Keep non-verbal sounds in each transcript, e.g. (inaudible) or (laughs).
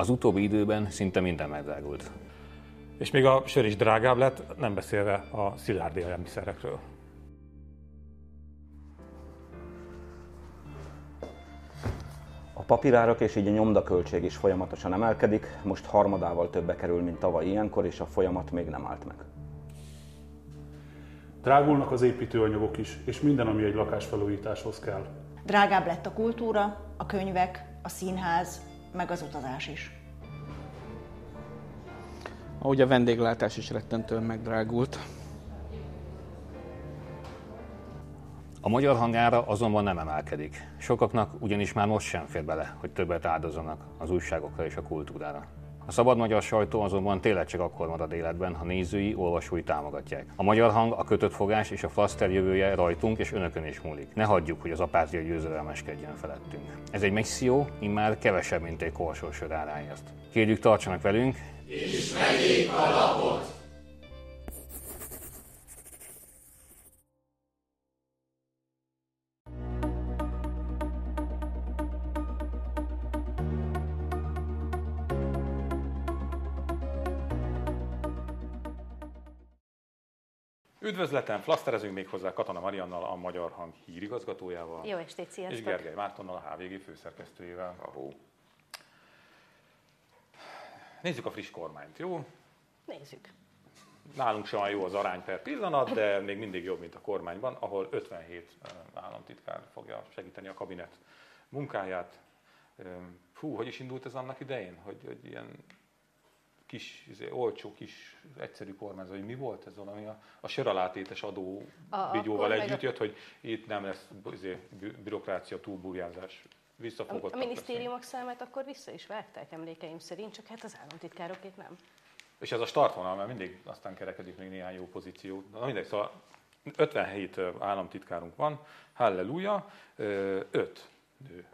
Az utóbbi időben szinte minden megdrágult. És még a sör is drágább lett, nem beszélve a szilárd élelmiszerekről. A papírárak és így a nyomdaköltség is folyamatosan emelkedik, most harmadával többe kerül, mint tavaly ilyenkor, és a folyamat még nem állt meg. Drágulnak az építőanyagok is, és minden, ami egy lakásfelújításhoz kell. Drágább lett a kultúra, a könyvek, a színház, meg az utazás is. Ahogy a vendéglátás is rettentően megdrágult. A magyar hangára azonban nem emelkedik. Sokaknak ugyanis már most sem fér bele, hogy többet áldozzanak az újságokra és a kultúrára. A szabad magyar sajtó azonban tényleg csak akkor marad életben, ha nézői, olvasói támogatják. A magyar hang, a kötött fogás és a flaszter jövője rajtunk és önökön is múlik. Ne hagyjuk, hogy az apátia győzedelmeskedjen felettünk. Ez egy misszió, immár kevesebb, mint egy korsósör áráért. Kérjük, tartsanak velünk, és vegyék a lapot! Üdvözletem, flaszterezünk még hozzá Katona Mariannal, a Magyar Hang hírigazgatójával. Jó estét, sziasztok! És Gergely Mártonnal, a HVG főszerkesztőjével. Ahó. Nézzük a friss kormányt, jó? Nézzük. Nálunk sem jó az arány per pillanat, de még mindig jobb, mint a kormányban, ahol 57 államtitkár fogja segíteni a kabinet munkáját. Fú, hogy is indult ez annak idején, hogy, hogy ilyen kis, izé, olcsó, kis, egyszerű kormányzat, hogy mi volt ez valami, a, a söralátétes adó a, együtt jött, hogy itt nem lesz izé, bürokrácia, túlburjázás. A, a minisztériumok számát akkor vissza is vágták emlékeim szerint, csak hát az államtitkárokét nem. És ez a startvonal, mert mindig aztán kerekedik még néhány jó pozíció. Na mindegy, szóval 57 államtitkárunk van, halleluja, 5 nő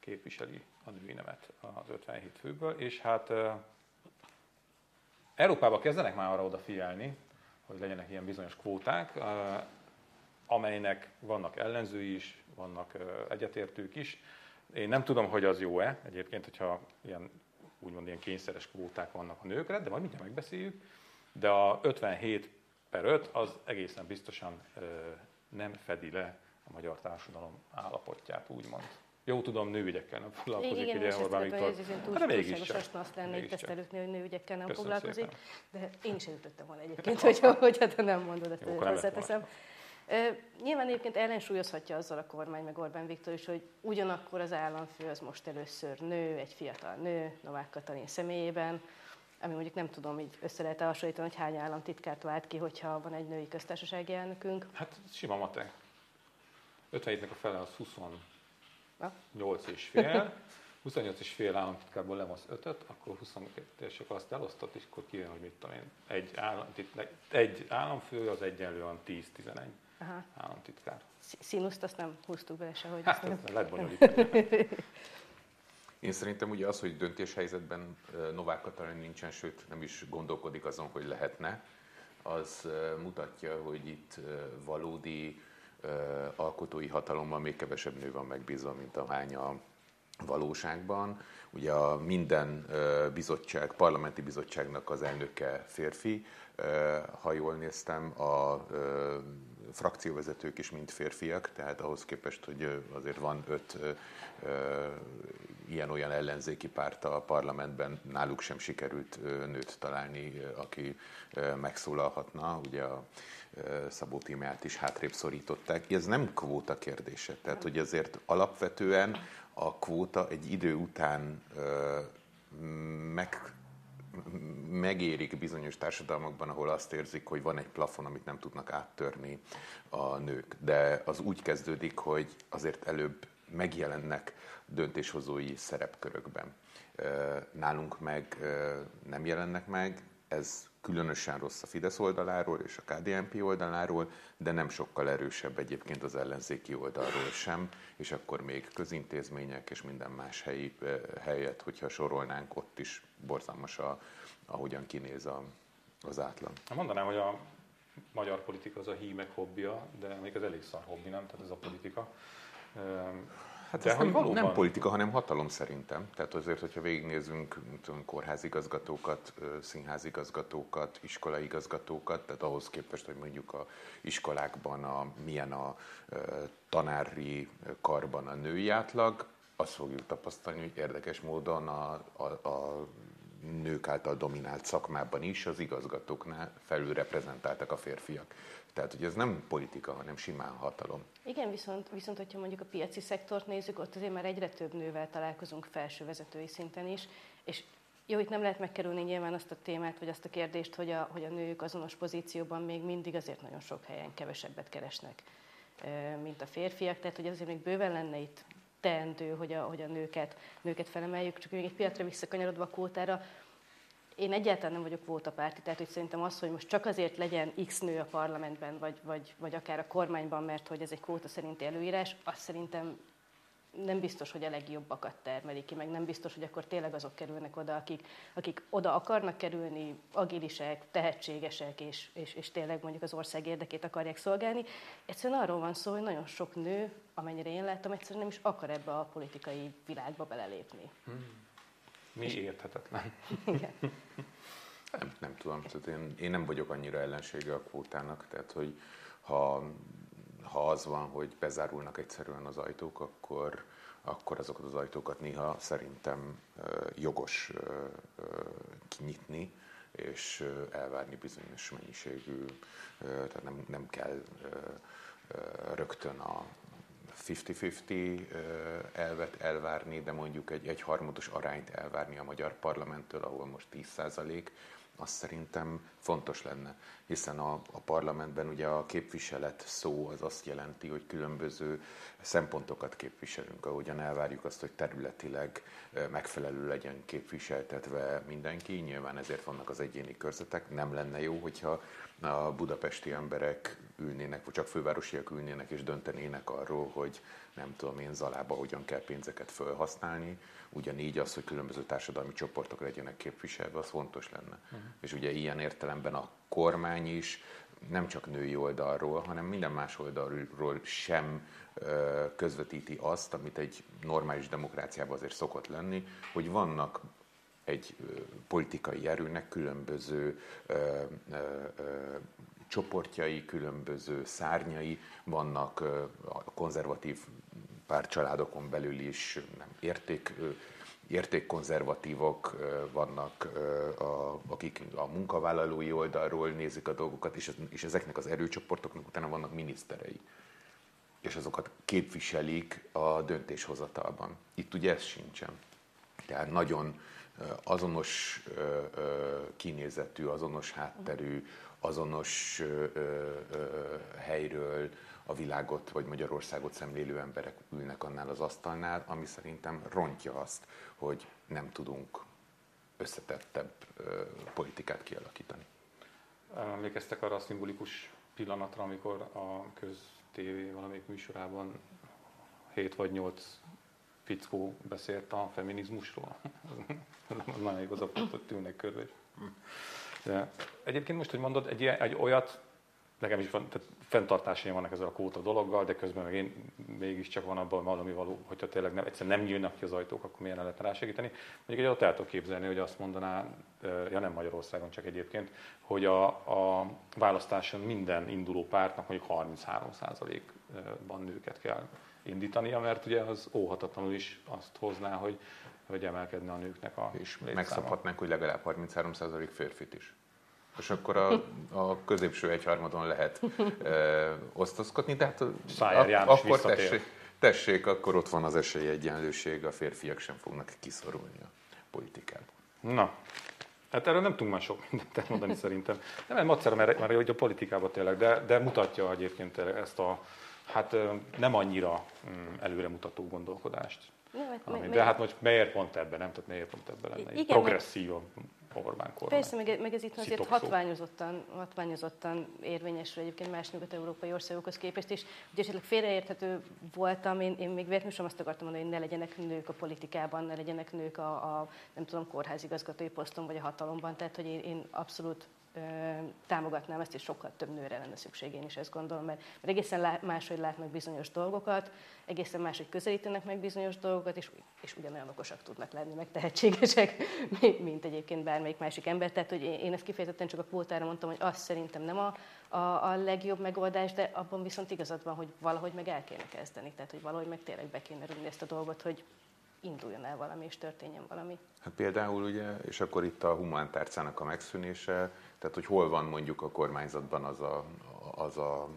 képviseli a női nemet az 57 főből, és hát Európában kezdenek már arra odafigyelni, hogy legyenek ilyen bizonyos kvóták, amelynek vannak ellenzői is, vannak egyetértők is. Én nem tudom, hogy az jó-e egyébként, hogyha ilyen, úgymond ilyen kényszeres kvóták vannak a nőkre, de majd mindjárt megbeszéljük. De a 57 per 5 az egészen biztosan nem fedi le a magyar társadalom állapotját, úgymond. Jó tudom, nőügyekkel nem foglalkozik, Igen, ugye Orbán Viktor. Ez túl, hát mégiscsak. azt lenne itt ezt előtt, hogy nőügyekkel nem Köszönöm foglalkozik. Szépen. De én is előttem volna egyébként, hogy, hogy hát nem mondod, ezt hozzáteszem. Nyilván egyébként ellensúlyozhatja azzal a kormány, meg Orbán Viktor is, hogy ugyanakkor az államfő az most először nő, egy fiatal nő, Novák Katalin személyében, ami mondjuk nem tudom, így össze lehet hasonlítani, hogy hány államtitkárt vált ki, hogyha van egy női köztársasági elnökünk. Hát sima matek. 57-nek a fele az 20 8 és fél, 28 és fél államtitkárból levasz 5-öt, akkor 22 és akkor azt elosztott, és akkor kijön, hogy mit tudom én, egy, állam, egy államfő az egyenlően 10-11 államtitkár. Színuszt azt nem húztuk bele sehogy. Hát, ezt nem lehet bonyolítani. (laughs) Én szerintem ugye az, hogy döntéshelyzetben Novák Katalin nincsen, sőt nem is gondolkodik azon, hogy lehetne, az mutatja, hogy itt valódi alkotói hatalommal még kevesebb nő van megbízva, mint a hány a valóságban. Ugye a minden bizottság, parlamenti bizottságnak az elnöke férfi, ha jól néztem, a frakcióvezetők is mind férfiak, tehát ahhoz képest, hogy azért van öt ilyen-olyan ellenzéki párt a parlamentben, náluk sem sikerült nőt találni, aki megszólalhatna. Ugye a Szabó Tímeát is hátrébb szorították. Ez nem kvóta kérdése, tehát hogy azért alapvetően a kvóta egy idő után meg megérik bizonyos társadalmakban, ahol azt érzik, hogy van egy plafon, amit nem tudnak áttörni a nők. De az úgy kezdődik, hogy azért előbb megjelennek döntéshozói szerepkörökben. Nálunk meg nem jelennek meg, ez különösen rossz a Fidesz oldaláról és a KDNP oldaláról, de nem sokkal erősebb egyébként az ellenzéki oldalról sem, és akkor még közintézmények és minden más helyi, helyet, hogyha sorolnánk, ott is borzalmas, a, ahogyan kinéz a, az átlag. Mondanám, hogy a magyar politika az a hímek hobbija, de még ez elég szar hobbi, nem? Tehát ez a politika. Hát ez nem, nem politika, hanem hatalom szerintem. Tehát azért, hogyha végignézünk tudom, kórházigazgatókat, színházigazgatókat, iskolaigazgatókat, tehát ahhoz képest, hogy mondjuk a iskolákban a, milyen a tanári karban a női átlag, azt fogjuk tapasztalni, hogy érdekes módon a, a, a nők által dominált szakmában is az igazgatóknál felülreprezentáltak a férfiak. Tehát, hogy ez nem politika, hanem simán hatalom. Igen, viszont, viszont hogyha mondjuk a piaci szektort nézzük, ott azért már egyre több nővel találkozunk felső vezetői szinten is, és jó, itt nem lehet megkerülni nyilván azt a témát, vagy azt a kérdést, hogy a, hogy a nők azonos pozícióban még mindig azért nagyon sok helyen kevesebbet keresnek, mint a férfiak, tehát hogy azért még bőven lenne itt teendő, hogy a, hogy a nőket, nőket felemeljük. Csak még egy pillanatra visszakanyarodva a kótára, én egyáltalán nem vagyok kvótapárti, tehát hogy szerintem az, hogy most csak azért legyen X nő a parlamentben, vagy, vagy, vagy akár a kormányban, mert hogy ez egy kvóta szerinti előírás, azt szerintem nem biztos, hogy a legjobbakat termelik ki, meg nem biztos, hogy akkor tényleg azok kerülnek oda, akik, akik oda akarnak kerülni, agilisek, tehetségesek, és, és, és tényleg mondjuk az ország érdekét akarják szolgálni. Egyszerűen arról van szó, hogy nagyon sok nő, amennyire én láttam, egyszerűen nem is akar ebbe a politikai világba belelépni. Hmm. Mi érthetetlen. (laughs) Igen. Nem, nem tudom, tehát én, én nem vagyok annyira ellensége a kvótának, tehát hogy ha, ha az van, hogy bezárulnak egyszerűen az ajtók, akkor, akkor azokat az ajtókat néha szerintem jogos kinyitni, és elvárni bizonyos mennyiségű, tehát nem, nem kell rögtön a, 50-50 elvet elvárni, de mondjuk egy, egy harmados arányt elvárni a magyar parlamenttől, ahol most 10 százalék, az szerintem fontos lenne, hiszen a, a parlamentben ugye a képviselet szó az azt jelenti, hogy különböző szempontokat képviselünk, ahogyan elvárjuk azt, hogy területileg megfelelő legyen képviseltetve mindenki, nyilván ezért vannak az egyéni körzetek, nem lenne jó, hogyha a budapesti emberek ülnének, vagy csak fővárosiak ülnének és döntenének arról, hogy nem tudom én Zalába hogyan kell pénzeket felhasználni, ugyanígy az, hogy különböző társadalmi csoportok legyenek képviselve, az fontos lenne. Uh-huh. És ugye ilyen értelemben a kormány is nem csak női oldalról, hanem minden más oldalról sem közvetíti azt, amit egy normális demokráciában azért szokott lenni, hogy vannak egy politikai erőnek különböző ö, ö, ö, csoportjai, különböző szárnyai vannak a konzervatív pártcsaládokon belül is nem, érték, értékkonzervatívok vannak, a, akik a munkavállalói oldalról nézik a dolgokat, és, és ezeknek az erőcsoportoknak utána vannak miniszterei. És azokat képviselik a döntéshozatalban. Itt ugye ez sincsen. Tehát nagyon azonos kinézetű, azonos hátterű, azonos helyről a világot vagy Magyarországot szemlélő emberek ülnek annál az asztalnál, ami szerintem rontja azt, hogy nem tudunk összetettebb politikát kialakítani. Emlékeztek arra a szimbolikus pillanatra, amikor a köztévé valamelyik műsorában 7 vagy 8 fickó beszélt a feminizmusról. (laughs) Nagyon igazak hogy tűnnek körbe. De egyébként most, hogy mondod, egy, egy olyat, nekem is van, tehát fenntartásaim vannak ezzel a kóta dologgal, de közben meg én mégiscsak van abban valami való, hogyha tényleg nem, egyszerűen nem nyílnak ki az ajtók, akkor milyen lehet rá segíteni. Mondjuk egy ott el tudok képzelni, hogy azt mondaná, ja nem Magyarországon csak egyébként, hogy a, a választáson minden induló pártnak mondjuk 33%-ban nőket kell indítania, mert ugye az óhatatlanul is azt hozná, hogy, hogy emelkedne a nőknek a És létszáma. megszabhatnánk, hogy legalább 33% férfit is. És akkor a, a középső egyharmadon lehet e, osztozkodni, de hát a, akkor tessék, tessék, akkor ott van az esélyegyenlőség, a férfiak sem fognak kiszorulni a politikába. Na, Hát erről nem tudunk már sok mindent mondani szerintem. Nem, egy macera, mert, mert a politikában tényleg, de, de mutatja egyébként ezt a, hát nem annyira mm, előremutató gondolkodást. Nem, hát Ami, de hát most miért pont ebben, nem? Tehát miért pont ebben lenne? Igen, progresszív Orbán kormány. Persze, meg, meg ez itt azért hatványozottan, hatványozottan érvényesül egyébként más nyugat-európai országokhoz képest is. Ugye esetleg félreérthető voltam, én, én még véletlenül sem azt akartam mondani, hogy ne legyenek nők a politikában, ne legyenek nők a, a nem tudom, kórházigazgatói poszton vagy a hatalomban. Tehát, hogy én, én abszolút támogatnám ezt, és sokkal több nőre lenne szükség, én is ezt gondolom, mert, mert egészen lá, máshogy látnak bizonyos dolgokat, egészen máshogy közelítenek meg bizonyos dolgokat, és, és ugyanolyan okosak tudnak lenni, meg tehetségesek, (laughs) mint egyébként bármelyik másik ember. Tehát, hogy én ezt kifejezetten csak a kvótára mondtam, hogy azt szerintem nem a, a, a legjobb megoldás, de abban viszont igazad van, hogy valahogy meg el kéne kezdeni, tehát hogy valahogy meg tényleg be kéne rúgni ezt a dolgot, hogy induljon el valami, és történjen valami. Hát például ugye, és akkor itt a humántárcának a megszűnése, tehát hogy hol van mondjuk a kormányzatban az a, az a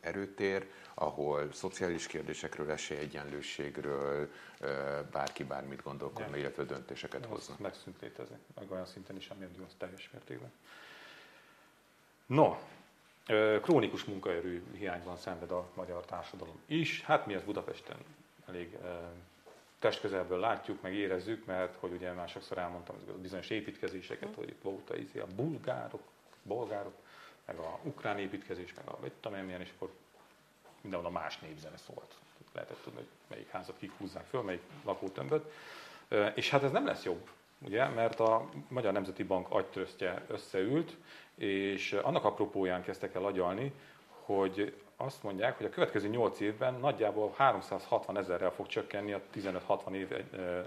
erőtér, ahol szociális kérdésekről, esélyegyenlőségről bárki bármit gondolkodna, illetve döntéseket hozna. Megszűnt létezni, meg olyan szinten is, ami az teljes mértékben. No, krónikus munkaerő hiányban szenved a magyar társadalom is. Hát mi ez Budapesten elég testközelből látjuk, meg érezzük, mert hogy ugye már sokszor elmondtam bizonyos építkezéseket, hogy itt volt a, izé, a bulgárok, bolgárok, meg a ukrán építkezés, meg a mit tudom én milyen, és akkor mindenhol a más népzene szólt. Lehetett tudni, hogy melyik házat kik húzzák föl, melyik lakótömböt. És hát ez nem lesz jobb, ugye, mert a Magyar Nemzeti Bank agytröztje összeült, és annak apropóján kezdtek el agyalni, hogy azt mondják, hogy a következő 8 évben nagyjából 360 ezerrel fog csökkenni a 15-60 év,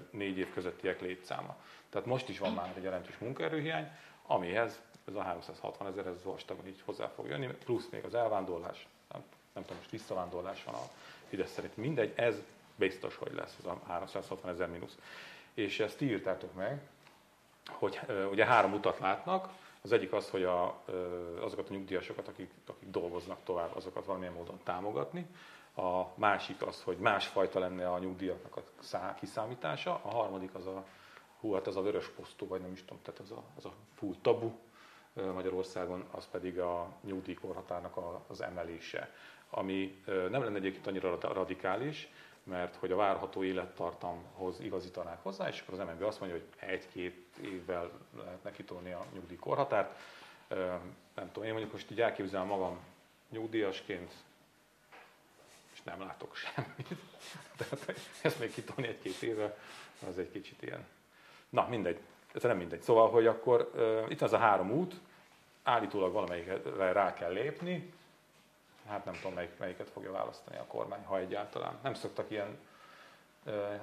4 év közöttiek létszáma. Tehát most is van már egy jelentős munkaerőhiány, amihez ez a 360 ezer, ez vastagon így hozzá fog jönni, plusz még az elvándorlás, nem, nem tudom, most visszavándorlás van a Fidesz szerint, mindegy, ez biztos, hogy lesz, ez a 360 ezer mínusz. És ezt írtátok meg, hogy ugye három utat látnak, az egyik az, hogy a, azokat a nyugdíjasokat, akik, akik dolgoznak tovább, azokat valamilyen módon támogatni. A másik az, hogy másfajta lenne a nyugdíjaknak a kiszámítása. A harmadik az a, hú, hát az a vörös posztó, vagy nem is tudom, tehát az a, az a full tabu Magyarországon, az pedig a nyugdíjkorhatárnak az emelése, ami nem lenne egyébként annyira radikális, mert hogy a várható élettartamhoz igazítanák hozzá, és akkor az MNB azt mondja, hogy egy-két évvel lehetne kitolni a nyugdíjkorhatárt. Nem tudom, én mondjuk most így elképzelem magam nyugdíjasként, és nem látok semmit. (laughs) Tehát ezt még kitolni egy-két évvel, az egy kicsit ilyen. Na, mindegy. Ez nem mindegy. Szóval, hogy akkor uh, itt az a három út, állítólag valamelyikre rá kell lépni, hát nem tudom, melyik, melyiket fogja választani a kormány, ha egyáltalán. Nem szoktak ilyen e,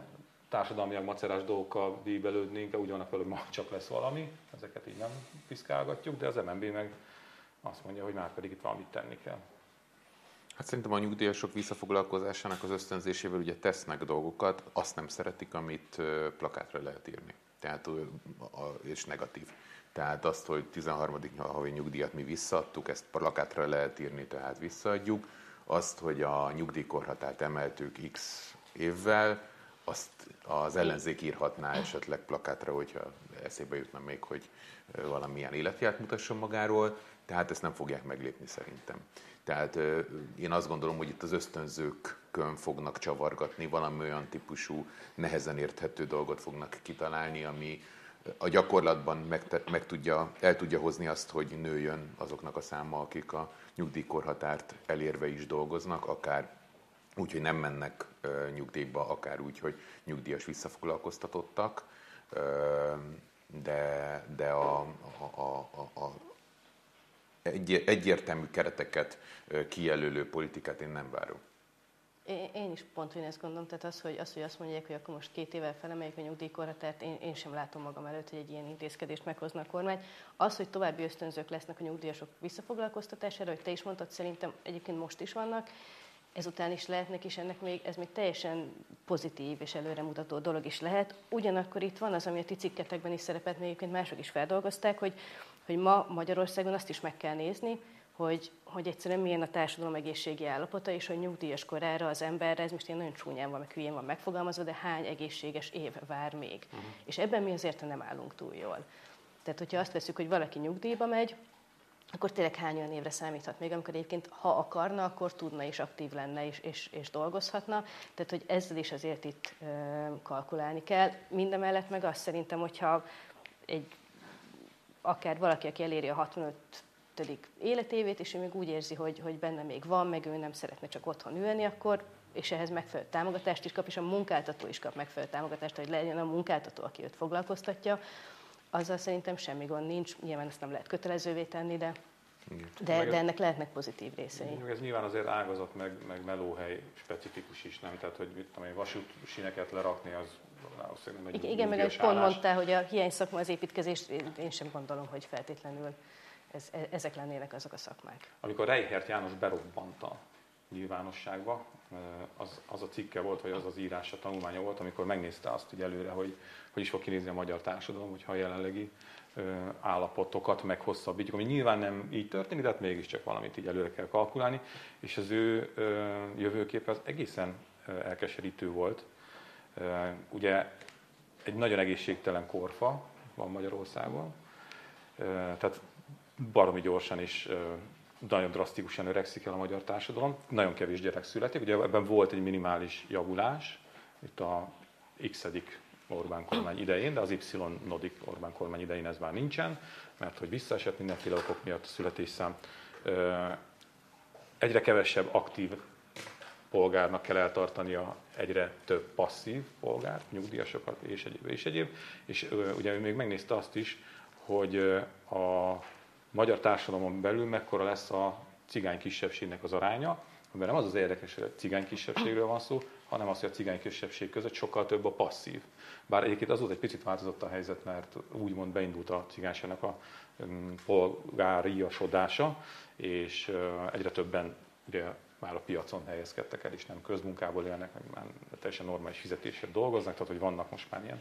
társadalmiak macerás dolgokkal bíbelődni, de úgy vannak hogy ma csak lesz valami, ezeket így nem piszkálgatjuk, de az MNB meg azt mondja, hogy már pedig itt valamit tenni kell. Hát szerintem a nyugdíjasok visszafoglalkozásának az ösztönzésével ugye tesznek dolgokat, azt nem szeretik, amit plakátra lehet írni. Tehát, és negatív. Tehát azt, hogy 13. havi nyugdíjat mi visszaadtuk, ezt plakátra lehet írni, tehát visszaadjuk. Azt, hogy a nyugdíjkorhatárt emeltük x évvel, azt az ellenzék írhatná esetleg plakátra, hogyha eszébe jutna még, hogy valamilyen életját mutasson magáról, tehát ezt nem fogják meglépni szerintem. Tehát én azt gondolom, hogy itt az ösztönzőkön fognak csavargatni, valami olyan típusú, nehezen érthető dolgot fognak kitalálni, ami, a gyakorlatban meg, meg tudja, el tudja hozni azt, hogy nőjön azoknak a száma, akik a nyugdíjkorhatárt elérve is dolgoznak, akár úgy, hogy nem mennek nyugdíjba, akár úgy, hogy nyugdíjas visszafoglalkoztatottak, de, de a, a, a, a egy, egyértelmű kereteket kijelölő politikát én nem várok. Én, is pont én ezt gondolom, tehát az hogy, az, hogy azt mondják, hogy akkor most két évvel felemeljük a nyugdíjkorhatárt, én, én sem látom magam előtt, hogy egy ilyen intézkedést meghozna a kormány. Az, hogy további ösztönzők lesznek a nyugdíjasok visszafoglalkoztatására, hogy te is mondtad, szerintem egyébként most is vannak, ezután is lehetnek, és ennek még, ez még teljesen pozitív és előremutató dolog is lehet. Ugyanakkor itt van az, ami a ti cikketekben is szerepelt, még egyébként mások is feldolgozták, hogy, hogy ma Magyarországon azt is meg kell nézni, hogy, hogy egyszerűen milyen a társadalom egészségi állapota, és hogy nyugdíjas korára az emberre, ez most én nagyon csúnyán van, meg hülyén van megfogalmazva, de hány egészséges év vár még. Uh-huh. És ebben mi azért nem állunk túl jól. Tehát, hogyha azt veszük, hogy valaki nyugdíjba megy, akkor tényleg hány olyan évre számíthat még, amikor egyébként, ha akarna, akkor tudna és aktív lenne és, és, és dolgozhatna. Tehát, hogy ezzel is azért itt ö, kalkulálni kell. Mindemellett meg azt szerintem, hogyha egy akár valaki, aki eléri a 65 életévét, és ő még úgy érzi, hogy, hogy benne még van, meg ő nem szeretne csak otthon ülni, akkor és ehhez megfelelő támogatást is kap, és a munkáltató is kap megfelelő támogatást, hogy legyen a munkáltató, aki őt foglalkoztatja, azzal szerintem semmi gond nincs. Nyilván ezt nem lehet kötelezővé tenni, de de, de ennek lehetnek pozitív részei. Ez nyilván azért ágazat meg, meg melóhely specifikus is, nem? Tehát, hogy mit tudom én, vasútsineket lerakni, az valószínűleg egy Igen, meg egy pont mondta, hogy a hiány szakma az építkezés, én sem gondolom, hogy feltétlenül ez, e, ezek lennének azok a szakmák. Amikor Reichert János berobbant a nyilvánosságba, az, az a cikke volt, vagy az az írás, a tanulmánya volt, amikor megnézte azt így előre, hogy hogy is fog kinézni a magyar társadalom, hogyha a jelenlegi állapotokat meghosszabbítjuk, ami nyilván nem így történik, de hát mégiscsak valamit így előre kell kalkulálni, és az ő jövőképe az egészen elkeserítő volt. Ugye egy nagyon egészségtelen korfa van Magyarországon, tehát baromi gyorsan is nagyon drasztikusan öregszik el a magyar társadalom, nagyon kevés gyerek születik, ugye ebben volt egy minimális javulás, itt a x Orbán kormány idején, de az Y-nodik Orbán kormány idején ez már nincsen, mert hogy visszaesett mindenféle okok miatt a születésszám. Egyre kevesebb aktív polgárnak kell eltartania egyre több passzív polgárt, nyugdíjasokat és egyéb, és egyéb. És ugye még megnézte azt is, hogy a magyar társadalomon belül mekkora lesz a cigány kisebbségnek az aránya, mert nem az az érdekes, hogy a cigány kisebbségről van szó, hanem az, hogy a cigány kisebbség között sokkal több a passzív. Bár egyébként azóta egy picit változott a helyzet, mert úgymond beindult a cigányságnak a um, polgáriasodása, és egyre többen ugye már a piacon helyezkedtek el, és nem közmunkából élnek, meg már teljesen normális fizetésért dolgoznak, tehát hogy vannak most már ilyen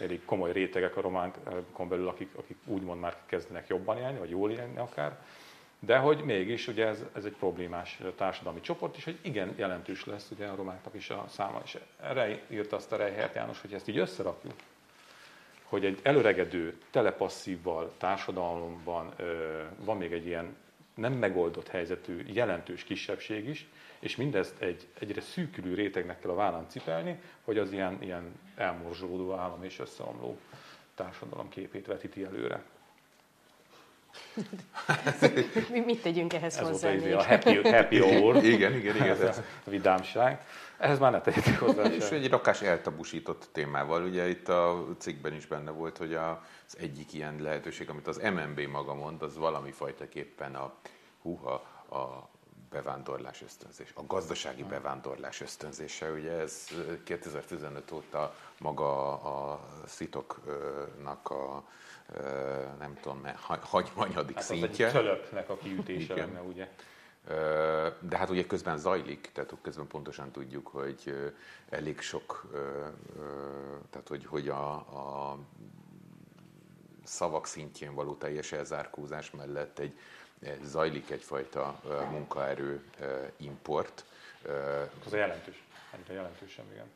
elég komoly rétegek a románkon belül, akik, akik úgymond már kezdenek jobban élni, vagy jól élni akár, de hogy mégis ugye ez, ez egy problémás társadalmi csoport, és hogy igen jelentős lesz ugye a romáknak is a száma. És erre írta azt a Rejhert János, hogy ezt így összerakjuk, hogy egy előregedő, telepasszívval társadalomban ö, van még egy ilyen nem megoldott helyzetű, jelentős kisebbség is, és mindezt egy egyre szűkülő rétegnek kell a vállán cipelni, hogy az ilyen, ilyen elmorzsolódó állam és összeomló társadalom képét vetíti előre. (laughs) Mi mit tegyünk ehhez ez hozzá? Ez a happy, happy hour. igen, igen, igen. Ez a vidámság. Ehhez már ne tegyük hozzá. És egy rakás eltabusított témával. Ugye itt a cikkben is benne volt, hogy az egyik ilyen lehetőség, amit az MNB maga mond, az valami fajtaképpen a, húha, a bevándorlás ösztönzés, a gazdasági bevándorlás ösztönzése. Ugye ez 2015 óta maga a szitoknak a nem tudom, hagymanyadik hát szintje. Az egy a kiütése Igen. lenne, ugye? De hát ugye közben zajlik, tehát közben pontosan tudjuk, hogy elég sok, tehát hogy, hogy a, a szavak szintjén való teljes elzárkózás mellett egy, zajlik egyfajta munkaerő import. Az a jelentős, jelentősen, igen.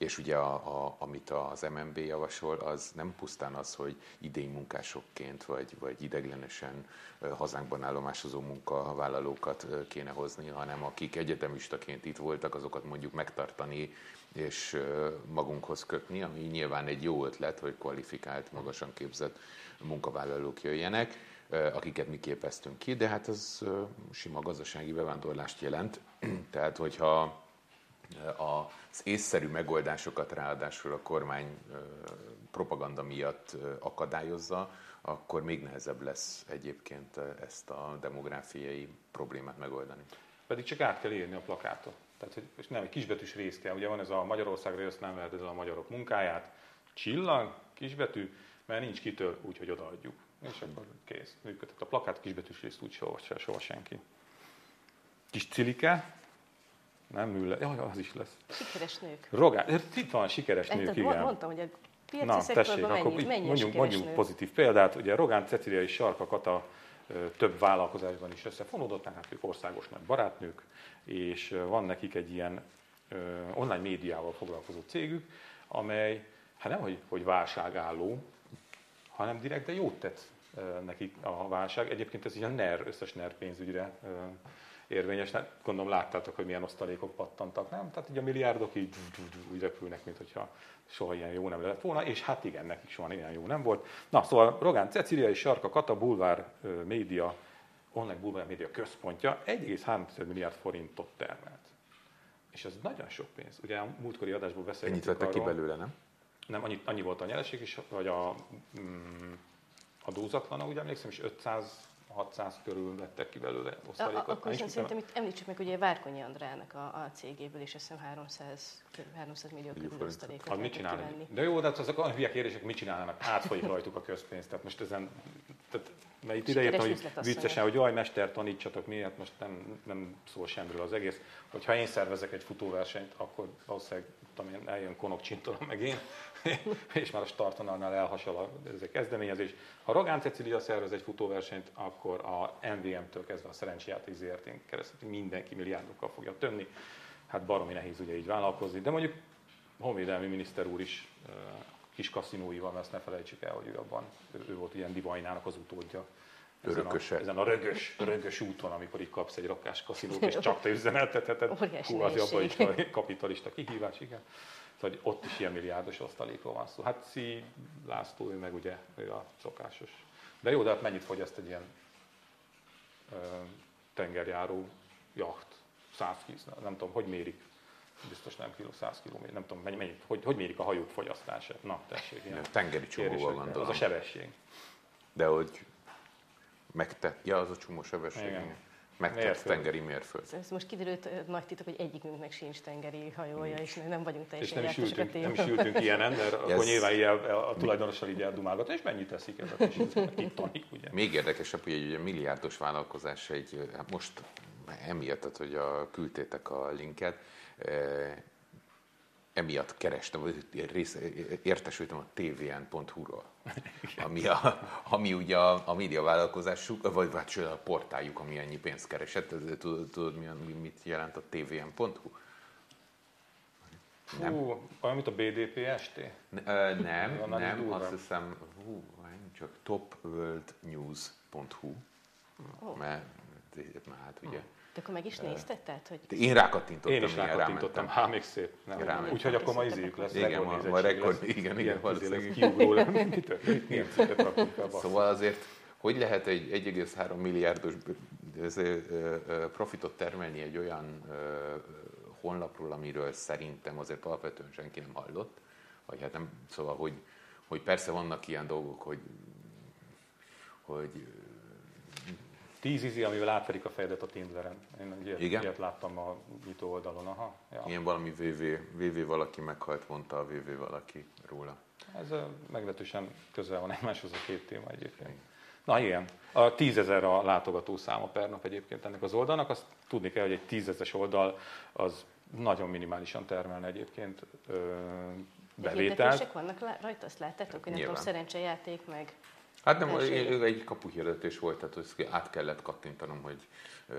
És ugye a, a, amit az MNB javasol, az nem pusztán az, hogy idény munkásokként vagy, vagy ideglenesen hazánkban állomásozó munkavállalókat kéne hozni, hanem akik egyetemistaként itt voltak, azokat mondjuk megtartani és magunkhoz kötni, ami nyilván egy jó ötlet, hogy kvalifikált, magasan képzett munkavállalók jöjjenek, akiket mi képeztünk ki, de hát az sima gazdasági bevándorlást jelent. (clears throat) Tehát, hogyha az észszerű megoldásokat ráadásul a kormány propaganda miatt akadályozza, akkor még nehezebb lesz egyébként ezt a demográfiai problémát megoldani. Pedig csak át kell írni a plakátot. Tehát, hogy és nem, egy kisbetűs rész kell. Ugye van ez a Magyarországra jössz, nem lehet ez a magyarok munkáját. Csillag, kisbetű, mert nincs kitől, úgyhogy odaadjuk. És akkor kész. Működhet a plakát, kisbetűs részt úgy soha, soha senki. Kis cilike, nem Müller, jaj, az is lesz. Sikeres nők. Rogán, itt van sikeres nők, igen. Mondtam, hogy a piaci Na, tessék, akkor mennyi, mennyi mondjuk, mondjuk nők? pozitív példát. Ugye Rogán Cecilia és Sarka Kata több vállalkozásban is összefonódott, hát ők országos nagy barátnők, és van nekik egy ilyen online médiával foglalkozó cégük, amely hát nem, hogy, hogy válságálló, hanem direkt, de jót tett nekik a válság. Egyébként ez ilyen NER, összes NER pénzügyre érvényes. Hát gondolom láttátok, hogy milyen osztalékok pattantak, nem? Tehát így a milliárdok így úgy repülnek, mint hogyha soha ilyen jó nem lett volna, és hát igen, nekik soha ilyen jó nem volt. Na, szóval Rogán Cecilia és Sarka Kata Bulvár média, online bulvár média központja 1,3 milliárd forintot termelt. És ez nagyon sok pénz. Ugye a múltkori adásból beszéltünk Ennyit vettek ki belőle, nem? nem annyi, annyi volt a nyereség is, vagy a mm, adózatlan, úgy emlékszem, és 500 600 körül vettek ki belőle osztalékot. A, akkor szerintem itt említsük meg, ugye Várkonyi Andrának a, a cégéből is azt hiszem 300, 300 millió körül osztalékot az mit csinálni? De jó, de hát azok olyan hülye kérdések, mit csinálnak? Átfolyik rajtuk a közpénzt. Tehát most ezen, tehát, mert itt ide írtam, hogy viccesen, hogy jaj, mester, tanítsatok miért, most nem, nem szól semmiről az egész. Hogyha én szervezek egy futóversenyt, akkor valószínűleg tudom én, eljön Konok Csintola meg én, (laughs) és már a startonalnál elhasal a, ez a kezdeményezés. Ha Rogán Cecilia szervez egy futóversenyt, akkor a MVM-től kezdve a szerencsejáték ZRT-n keresztül mindenki milliárdokkal fogja tömni. Hát baromi nehéz ugye így vállalkozni, de mondjuk honvédelmi miniszter úr is kis kaszinóival, mert ezt ne felejtsük el, hogy ő abban, ő volt ilyen Divajnának az utódja. Ezen a, ezen a rögös, rögös úton, amikor így kapsz egy rakás kaszinót, és csak te üzemeltetheted. Hú, az abban is a kapitalista kihívás, igen. Szóval ott is ilyen milliárdos osztalékról van szó. Hát Szi László, ő meg ugye ő a szokásos. De jó, de hát mennyit fogyaszt egy ilyen ö, tengerjáró jacht? 100 kg, nem tudom, hogy mérik biztos nem kiló, 100 km, nem tudom, mennyi, mennyi, hogy, hogy mérik a hajók fogyasztását? Na, tessék. Ilyen tengeri csomóval gondolom. Az a sebesség. De hogy megtett, ja, az a csomó sebesség. Megtett mérföld. tengeri mérföld. Ez most kiderült nagy titok, hogy egyikünknek sincs tengeri hajója, és nem vagyunk teljesen És nem is, ültünk, nem is ültünk ilyenen, de yes. (laughs) akkor nyilván ilyen, a tulajdonossal így eldumálgat, és mennyit teszik ez a kis tonik, ugye? Még érdekesebb, hogy egy milliárdos vállalkozás egy, hát most emiatt, tehát, hogy a, küldtétek a linket, emiatt kerestem, rész, értesültem a tvn.hu-ról, ami, a, ami ugye a, a médiavállalkozásuk, vagy, vagy a portáljuk, ami ennyi pénzt keresett. Tudod, tudod mi, mit jelent a tvn.hu? Nem. Hú, mint a BDPST? Ne, nem, nem, azt hiszem, hú, csak topworldnews.hu, oh. mert, mert hát ugye de akkor meg is nézted? Tehát, hogy... De én rákattintottam. Én is rákattintottam. Há, még szép. Nem. Úgyhogy akkor ma izéjük lesz. Igen, ma, ma rekord, lesz. igen, igen, valószínűleg. Kiugró (laughs) Szóval azért, hogy lehet egy 1,3 milliárdos profitot termelni egy olyan honlapról, amiről szerintem azért alapvetően senki nem hallott, vagy hát nem, szóval, hogy, hogy persze vannak ilyen dolgok, hogy, hogy Tíz izi, amivel átverik a fejedet a Tinderen. Én ilyet, Igen? ilyet láttam a nyitó oldalon. Aha, ja. Ilyen valami VV, VV valaki meghalt, mondta a VV valaki róla. Ez meglehetősen közel van egymáshoz a két téma egyébként. Na igen, a tízezer a látogató száma per nap egyébként ennek az oldalnak. Azt tudni kell, hogy egy tízezes oldal az nagyon minimálisan termelne egyébként ö, bevételt. vannak rajta, azt láttátok, hogy nem tudom, szerencsejáték meg Hát nem, ő egy kapuhirdetés volt, tehát hogy át kellett kattintanom, hogy ö,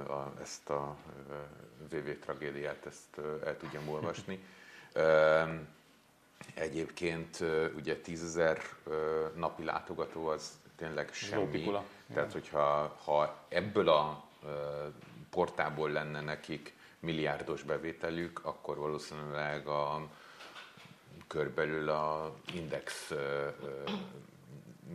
a, ezt a VV tragédiát ezt ö, el tudjam olvasni. (laughs) Ö, egyébként ugye tízezer napi látogató az tényleg semmi. Tehát, hogyha ha ebből a portából lenne nekik milliárdos bevételük, akkor valószínűleg a körbelül a index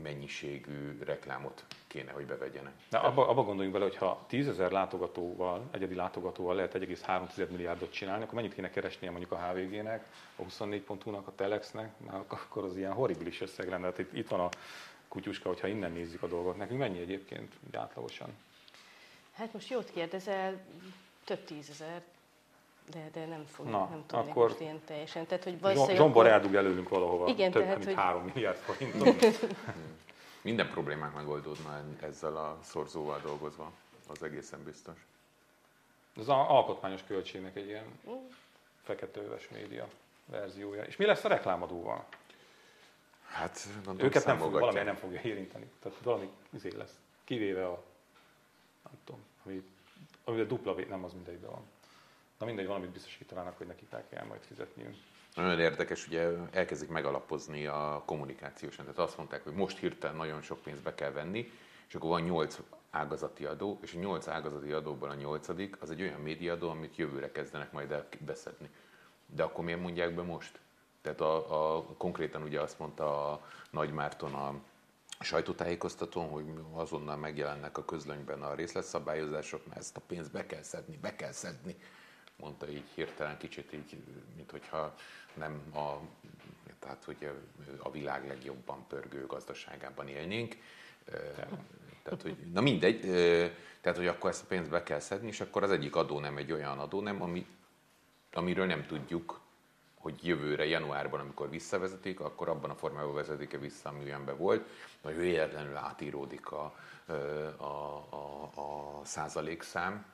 mennyiségű reklámot kéne, hogy bevegyenek. De abba, abba gondoljunk bele, hogy ha 10 ezer látogatóval, egyedi látogatóval lehet 1,3 milliárdot csinálni, akkor mennyit kéne keresnie mondjuk a HVG-nek, a 24.hu-nak, a Telexnek, akkor az ilyen horribilis összeg lenne. Tehát itt, itt van a kutyuska, hogyha innen nézzük a dolgot. Nekünk mennyi egyébként átlagosan? Hát most jót kérdezel, több tízezer, de, de nem fog, Na, nem tudnék akkor most ilyen teljesen. Tehát, hogy Zsombor akkor... eldug előlünk valahova igen, több, tehát, mint hogy... 3 milliárd forintot. (laughs) Minden problémák megoldódna ezzel a szorzóval dolgozva, az egészen biztos. Ez az alkotmányos költségnek egy ilyen feketőves média verziója. És mi lesz a reklámadóval? Hát, gondolom, Őket nem fog, valami nem fogja érinteni. Tehát valami izé lesz. Kivéve a, nem tudom, ami, ami a dupla, nem az mindegyben van. Na mindegy, valamit biztosítanának, hogy nekik el kell majd fizetniük. Nagyon érdekes, ugye elkezdik megalapozni a kommunikációsan. Tehát azt mondták, hogy most hirtelen nagyon sok pénzt be kell venni, és akkor van 8 ágazati adó, és a 8 ágazati adóból a 8 az egy olyan médiadó, amit jövőre kezdenek majd el beszedni. De akkor miért mondják be most? Tehát a, a, konkrétan ugye azt mondta a Nagy Márton a sajtótájékoztatón, hogy azonnal megjelennek a közlönyben a részletszabályozások, mert ezt a pénzt be kell szedni, be kell szedni mondta így hirtelen kicsit így, mint hogyha nem a, tehát hogy a világ legjobban pörgő gazdaságában élnénk. Tehát, hogy, na mindegy, tehát, hogy akkor ezt a pénzt be kell szedni, és akkor az egyik adó nem egy olyan adó nem, ami, amiről nem tudjuk, hogy jövőre, januárban, amikor visszavezetik, akkor abban a formában vezetik-e vissza, amilyenben volt, vagy véletlenül átíródik a, a, a, a százalékszám.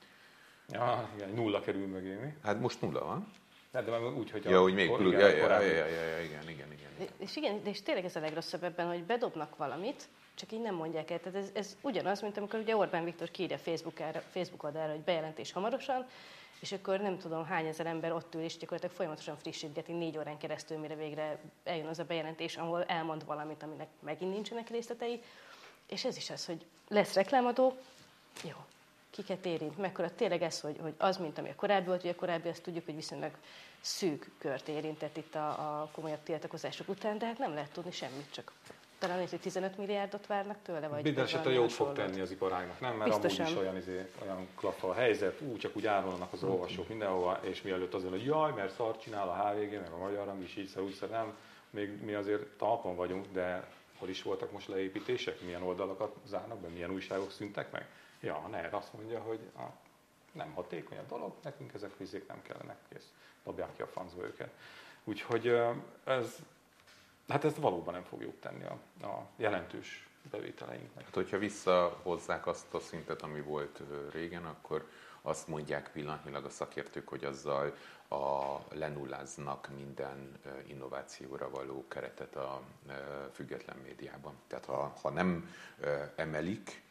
Ja, igen, nulla kerül mögé, mi? Hát most nulla van. De, de úgy, hogy ja, úgy még plusz, ja, ja, ja, ja, ja, igen, igen, igen. igen. És igen, és tényleg ez a legrosszabb ebben, hogy bedobnak valamit, csak így nem mondják el. Tehát ez, ez ugyanaz, mint amikor ugye Orbán Viktor kiírja Facebook, Facebook oldalra, hogy bejelentés hamarosan, és akkor nem tudom hány ezer ember ott ül, és gyakorlatilag folyamatosan frissítgeti négy órán keresztül, mire végre eljön az a bejelentés, ahol elmond valamit, aminek megint nincsenek részletei. És ez is az, hogy lesz reklámadó, jó, kiket érint, mekkora tényleg ez, hogy, hogy az, mint ami a korábbi volt, a korábbi, azt tudjuk, hogy viszonylag szűk kört érintett itt a, a komolyabb tiltakozások után, de hát nem lehet tudni semmit, csak talán hogy 15 milliárdot várnak tőle, vagy Minden esetre jót fog tenni az iparágnak, nem? Mert Biztosan. amúgy is olyan, izé, olyan klappa a helyzet, úgy csak úgy áramlanak az olvasók mindenhova, és mielőtt azért, hogy jaj, mert szart csinál a HVG, meg a magyar hang is így úgy nem, még mi azért talpon vagyunk, de hol is voltak most leépítések, milyen oldalakat zárnak be, milyen újságok szüntek meg? Ja, a NER azt mondja, hogy a, nem hatékony a dolog, nekünk ezek fizék nem kellene, kész, dobják ki a francba őket. Úgyhogy ez Hát ez valóban nem fog jót tenni a, a jelentős bevételeinknek. Hát, hogyha visszahozzák azt a szintet, ami volt régen, akkor azt mondják pillanatnyilag a szakértők, hogy azzal a lenulláznak minden innovációra való keretet a független médiában. Tehát ha, ha nem emelik,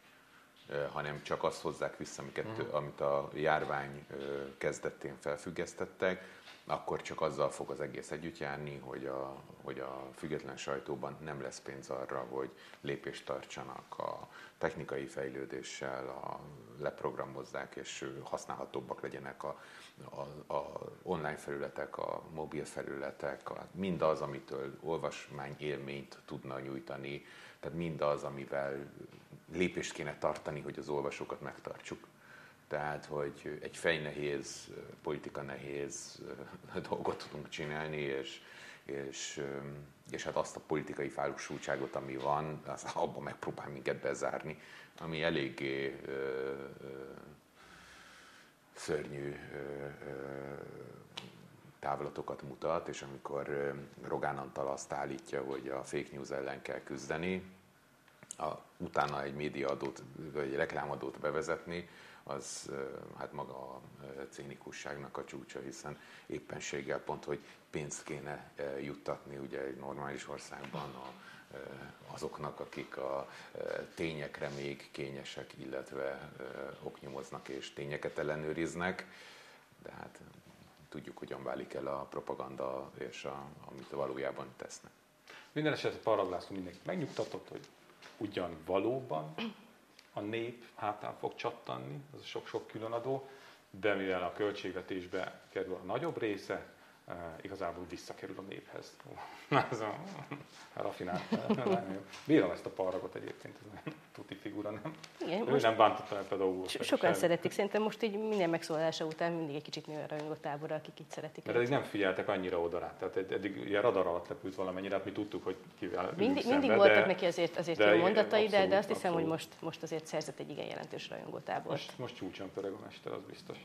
hanem csak azt hozzák vissza, amiket, uh-huh. amit a járvány kezdetén felfüggesztettek, akkor csak azzal fog az egész együtt járni, hogy a, hogy a független sajtóban nem lesz pénz arra, hogy lépést tartsanak a technikai fejlődéssel, a, leprogramozzák és használhatóbbak legyenek a, a, a online felületek, a mobil felületek, a, mindaz, amitől olvasmány élményt tudna nyújtani, tehát mindaz, amivel lépést kéne tartani, hogy az olvasókat megtartsuk. Tehát, hogy egy fejnehéz, politika nehéz dolgot tudunk csinálni, és, és, és hát azt a politikai fálusultságot, ami van, az abban megpróbál minket bezárni, ami eléggé ö, ö, szörnyű ö, ö, távlatokat mutat, és amikor Rogán Antal azt állítja, hogy a fake news ellen kell küzdeni, a, utána egy médiaadót, vagy egy reklámadót bevezetni, az hát maga a cénikusságnak a csúcsa, hiszen éppenséggel pont, hogy pénzt kéne juttatni ugye egy normális országban a, azoknak, akik a tényekre még kényesek, illetve oknyomoznak és tényeket ellenőriznek, de hát tudjuk, hogyan válik el a propaganda és a, amit valójában tesznek. Minden esetre Paraglászló mindenkit megnyugtatott, hogy ugyan valóban a nép hátán fog csattanni, az sok-sok különadó, de mivel a költségvetésbe kerül a nagyobb része, igazából visszakerül a néphez. (laughs) Ez a rafinált. Bírom ezt a paragot egyébként, ez nem tuti figura, nem? Igen, ő nem bántotta a pedagógus. So- sokan sem. szeretik, szerintem most így minden megszólalása után mindig egy kicsit nő a rajongó tábora, akik így szeretik. Mert eddig nem figyeltek annyira oda rá, tehát eddig ilyen radar alatt lepült valamennyire, hát mi tudtuk, hogy kivel Mindig, mindig szembe, voltak de, neki azért, azért de jó mondatai, abszolút, de, de azt hiszem, abszolút. hogy most, most azért szerzett egy igen jelentős rajongótábort. Most, most csúcson pörög a mester, az biztos.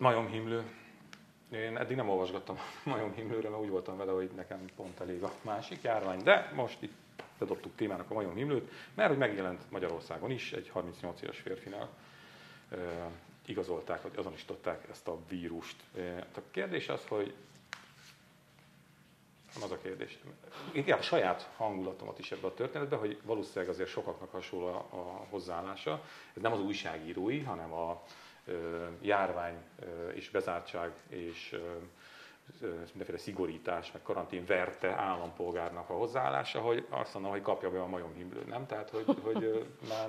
Majomhimlő. Én eddig nem olvasgattam (laughs) majomhimlőre, mert úgy voltam vele, hogy nekem pont elég a másik járvány, de most itt bedobtuk témának a majomhimlőt, mert hogy megjelent Magyarországon is egy 38 éves férfinál igazolták, vagy azonosították ezt a vírust. A kérdés az, hogy az a kérdés. Inkább a saját hangulatomat is ebbe a történetbe, hogy valószínűleg azért sokaknak hasonló a, a hozzáállása. Ez nem az újságírói, hanem a járvány és bezártság és mindenféle szigorítás, meg karantén verte állampolgárnak a hozzáállása, hogy azt mondom, hogy kapja be a majomhimlő, nem? Tehát, hogy, hogy már,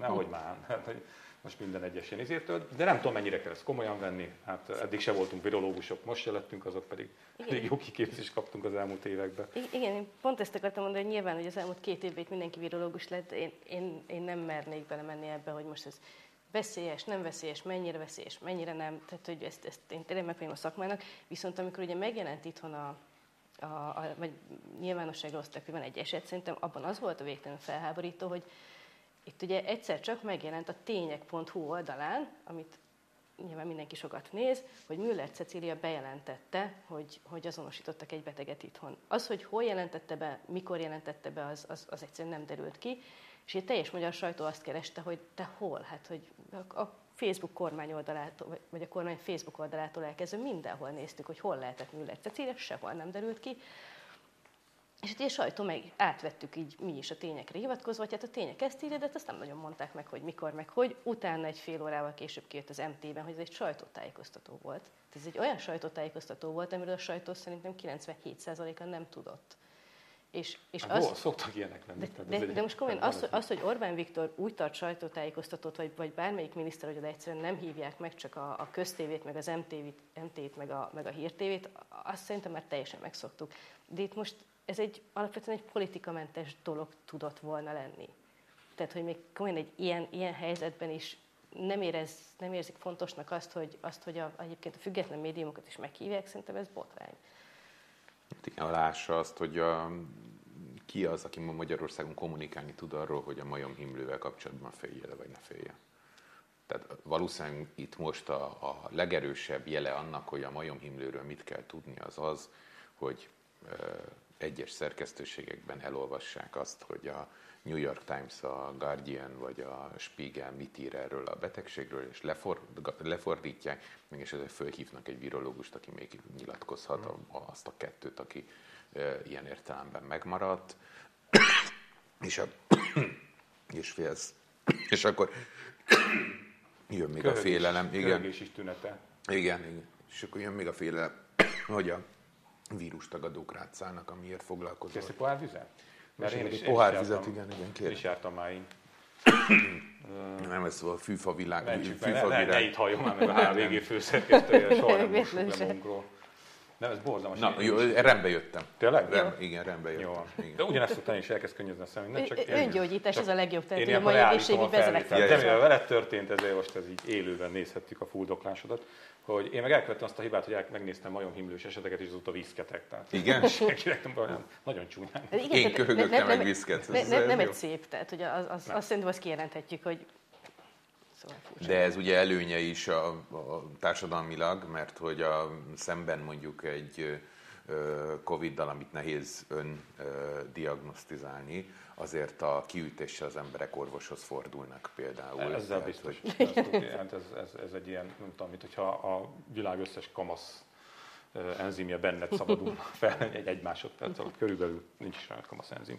nehogy már, hát, hogy most minden egyes ilyen izértől, de nem tudom, mennyire kell ezt komolyan venni. Hát eddig se voltunk virológusok, most se lettünk, azok pedig Igen. elég jó kiképzést kaptunk az elmúlt években. Igen, én pont ezt akartam mondani, hogy nyilván, hogy az elmúlt két évben mindenki virológus lett, én, én, én nem mernék belemenni ebbe, hogy most ez veszélyes, nem veszélyes, mennyire veszélyes, mennyire nem, tehát hogy ezt, ezt én tényleg megpróbálom a szakmának, viszont amikor ugye megjelent itthon a, a, a vagy nyilvánosságra hozták, hogy van egy eset, szerintem abban az volt a végtelenül felháborító, hogy itt ugye egyszer csak megjelent a tények.hu oldalán, amit nyilván mindenki sokat néz, hogy Müller Cecília bejelentette, hogy, hogy azonosítottak egy beteget itthon. Az, hogy hol jelentette be, mikor jelentette be, az, az, az egyszerűen nem derült ki. És egy teljes magyar sajtó azt kereste, hogy te hol? Hát, hogy a Facebook kormány oldalától, vagy a kormány Facebook oldalától elkezdve mindenhol néztük, hogy hol lehetett Müller Cecília, sehol nem derült ki. És itt a sajtó meg átvettük így mi is a tényekre hivatkozva, hogy hát a tények ezt írja, de hát azt nem nagyon mondták meg, hogy mikor, meg hogy. Utána egy fél órával később kért az MT-ben, hogy ez egy sajtótájékoztató volt. Ez egy olyan sajtótájékoztató volt, amiről a sajtó szerintem 97%-a nem tudott. És, és hát, az, szoktak ilyenek lenni. De, de, de most komolyan, az, az, hogy Orbán Viktor úgy tart sajtótájékoztatót, vagy, vagy bármelyik miniszter, hogy oda egyszerűen nem hívják meg csak a, a köztévét, meg az MTV-t, MT-t, meg a, meg a hírtévét, azt szerintem már teljesen megszoktuk. De itt most ez egy alapvetően egy politikamentes dolog tudott volna lenni. Tehát, hogy még komolyan egy ilyen, ilyen helyzetben is nem, érez, nem érzik fontosnak azt, hogy, azt, hogy a, egyébként a független médiumokat is meghívják, szerintem ez botrány. Lássa azt, hogy a, ki az, aki ma Magyarországon kommunikálni tud arról, hogy a majom himlővel kapcsolatban félje vagy ne félje. Tehát valószínűleg itt most a, a legerősebb jele annak, hogy a majomhimlőről mit kell tudni, az az, hogy egyes szerkesztőségekben elolvassák azt, hogy a New York Times, a Guardian vagy a Spiegel mit ír erről a betegségről, és lefordítják, és ezzel fölhívnak egy virológust, aki még nyilatkozhat, hmm. azt a kettőt, aki ilyen értelemben megmaradt, és, a, és félsz. És akkor jön még Köhögés, a félelem. Igen. is tünete. Igen, igen. És akkor jön még a félelem, hogy a vírustagadók rácálnak, amiért foglalkozol. Kész egy pohár vizet? Mert én is, pohár vizet, igen, igen, kérem. is jártam már én. (coughs) Nem, ez szóval fűfa világ. Mentsük fűfa meg, ne, ne, ne, itt halljon már meg a HVG főszerkesztője, soha nem (laughs) le nem, ez borzalmas. Na, jó, rendbe jöttem. Tényleg? Rem, igen, rendbe jöttem. Jó. Igen. De ugyanezt után is elkezd könnyűzni a szemünk. Nem csak Öngyógyítás, ez a legjobb, tehát én a mai egészségügy vezenek. De mivel veled történt, ezért most ez így élőben nézhettük a fuldoklásodat, hogy én meg elkövettem azt a hibát, hogy megnéztem majomhimlős eseteket, és azóta viszketek. Tehát igen? (laughs) Senkinek nem olyan, nagyon csúnyán. Igen, én köhögöttem meg viszket. Nem egy szép, tehát hogy az, az, azt szerintem azt kijelenthetjük, hogy Szóval De ez ugye előnye is a, a társadalmilag, mert hogy a, szemben mondjuk egy Covid-dal, amit nehéz ön diagnosztizálni, azért a kiütéssel az emberek orvoshoz fordulnak például. Ezzel tehát, biztos. Hogy... Ez, hát ez, ez, ez, egy ilyen, nem tudom, mint hogyha a világ összes kamasz enzimje benned szabadul fel egy, egy másodperc alatt, körülbelül nincs is kamasz enzim.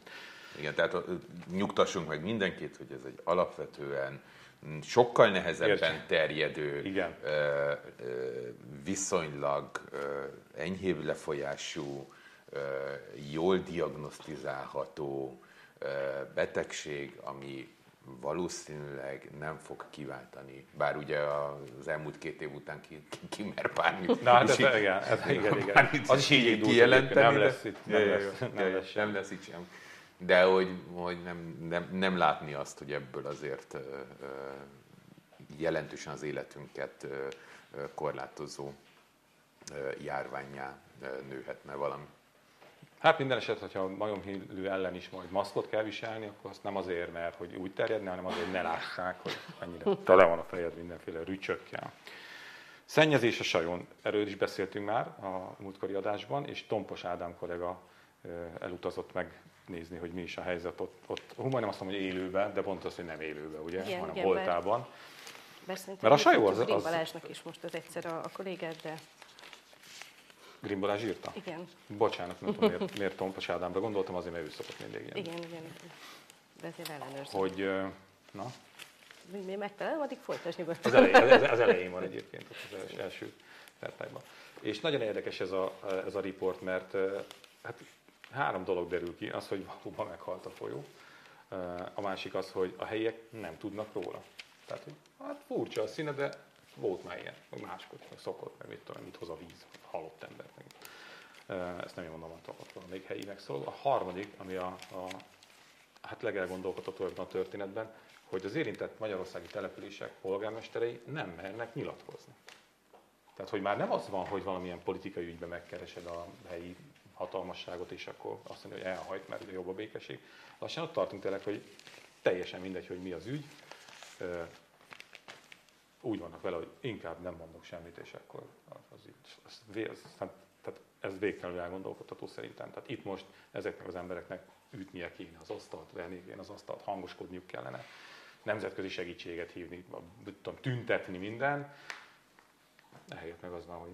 Igen, tehát nyugtassunk meg mindenkit, hogy ez egy alapvetően sokkal nehezebben Értsem. terjedő, Igen. viszonylag enyhébb lefolyású, jól diagnosztizálható betegség, ami valószínűleg nem fog kiváltani, bár ugye az elmúlt két év után ki, ki, ki mer bármit. Na, hát ez, igen, ez, igen, igen. Az is így kijelenteni, nem lesz itt, nem, lesz, nem, lesz, nem lesz itt sem de hogy, hogy nem, nem, nem látni azt, hogy ebből azért jelentősen az életünket korlátozó járványá nőhetne valami. Hát minden eset, hogyha a majomhillő ellen is majd maszkot kell viselni, akkor azt nem azért, mert hogy úgy terjedne, hanem azért, hogy ne lássák, hogy mennyire tele van a fejed mindenféle rücsökkel. Szennyezés a sajon, erről is beszéltünk már a múltkori adásban, és Tompos Ádám kollega elutazott meg nézni, hogy mi is a helyzet ott, ott hú, majdnem azt mondom, hogy élőben, de pont az, hogy nem élőben, ugye, igen, hanem igen, voltában. Mert, mert a sajó az... az... Balázsnak is most az egyszer a, a kollégát, de... Grim Balázs írta? Igen. Bocsánat, nem tudom, miért, miért Tompas Ádámra gondoltam, azért, mert ő szokott mindig ilyen. Igen, igen, igen. De azért ellenőrzöm. Hogy, na? Mi megtalálom, addig folytasd nyugodtan. Az, elején, az, az elején van egyébként, az első pertájban. És nagyon érdekes ez a, ez a riport, mert hát három dolog derül ki. Az, hogy valóban meghalt a folyó. A másik az, hogy a helyiek nem tudnak róla. Tehát, hogy hát furcsa a színe, de volt már ilyen, meg máskor, meg szokott, meg mit tudom, mit hoz a víz, halott ember. Meg. Ezt nem mondom, hogy még helyi megszóló. A harmadik, ami a, a hát legelgondolkodhatóbb a történetben, hogy az érintett magyarországi települések polgármesterei nem mernek nyilatkozni. Tehát, hogy már nem az van, hogy valamilyen politikai ügyben megkeresed a helyi hatalmasságot, és akkor azt mondja, hogy elhajt, mert ugye jobb a békesség. Lassan ott tartunk tényleg, hogy teljesen mindegy, hogy mi az ügy. Úgy vannak vele, hogy inkább nem mondok semmit, és akkor az, az, az, az, hát, tehát ez végtelenül elgondolkodható szerintem. Tehát itt most ezeknek az embereknek ütnie kéne az asztalt, verni kéne az asztalt, hangoskodniuk kellene, nemzetközi segítséget hívni, tudom, tüntetni minden. Ehelyett meg az van, hogy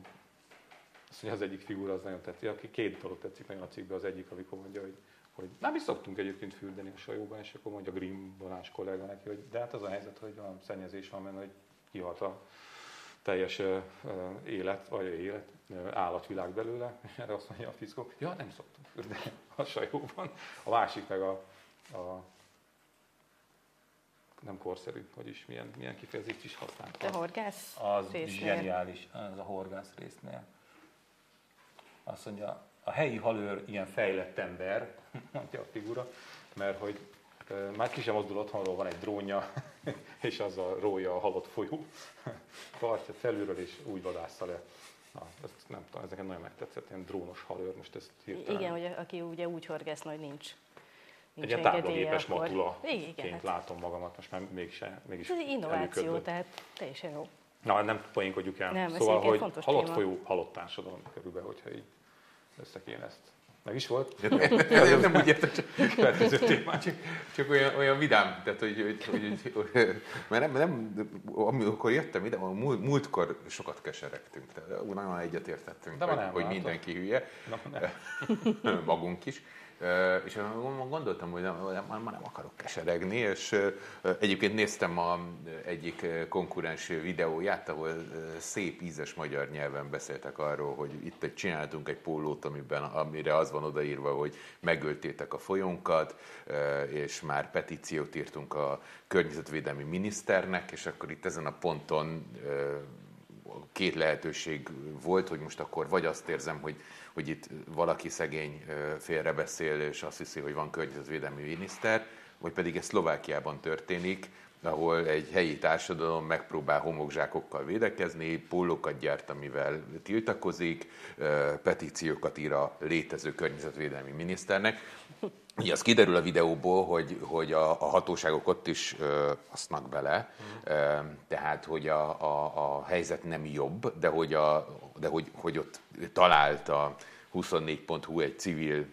azt mondja, az egyik figura az nagyon tetszik, aki két dolog tetszik nagyon a cikkben, az egyik, amikor mondja, hogy, hogy nem is szoktunk egyébként fürdeni a sajóban, és akkor mondja Grimm Balázs kollega neki, hogy de hát az a helyzet, hogy a szennyezés van benne, hogy kihalt a teljes uh, élet, vagy élet, uh, állatvilág belőle, (laughs) erre azt mondja a fickó, ja, nem szoktunk fürdeni a sajóban. A másik meg a, a nem korszerű, hogy is milyen, milyen kifejezést is használtak. A horgász Az résznél. zseniális, az a horgász résznél. Azt mondja, a helyi halőr ilyen fejlett ember, (laughs) mondja a figura, mert hogy már ki sem mozdul otthonról, van egy drónja, (laughs) és azzal rója a halott folyó (laughs) partja felülről, és úgy vadásza le. Na, ezt nem tudom, ezeket nagyon megtetszett, ilyen drónos halőr, most ezt hirtelen. Igen, hogy aki ugye úgy horgász, hogy nincs. nincs egy ilyen táblagépes matulaként hát. látom magamat, most már mégse, mégis Ez egy innováció, előködött. tehát teljesen jó. Na, nem poénkodjuk el. Nem, szóval, hogy halott téma. folyó, halott társadalom körülbelül, hogyha így össze kéne ezt. Meg is volt? (laughs) nem, nem úgy értem, csak, csak, csak olyan, olyan vidám, tehát hogy, hogy, hogy, hogy mert nem, nem, amikor jöttem ide, múlt, múltkor sokat keseregtünk, tehát nagyon egyetértettünk, hogy, hogy mindenki hülye, Na, (laughs) magunk is. És gondoltam, hogy már nem akarok keseregni, és egyébként néztem a egyik konkurens videóját, ahol szép ízes magyar nyelven beszéltek arról, hogy itt csináltunk egy pólót, amiben, amire az van odaírva, hogy megöltétek a folyónkat, és már petíciót írtunk a környezetvédelmi miniszternek, és akkor itt ezen a ponton két lehetőség volt, hogy most akkor vagy azt érzem, hogy hogy itt valaki szegény félrebeszél, és azt hiszi, hogy van környezetvédelmi miniszter, vagy pedig ez Szlovákiában történik, ahol egy helyi társadalom megpróbál homokzsákokkal védekezni, pólókat gyárt, amivel tiltakozik, petíciókat ír a létező környezetvédelmi miniszternek. Ugye az kiderül a videóból, hogy, hogy a, a hatóságok ott is ö, hasznak bele, ö, tehát hogy a, a, a helyzet nem jobb, de hogy, a, de hogy, hogy ott talált a 24.hu egy civil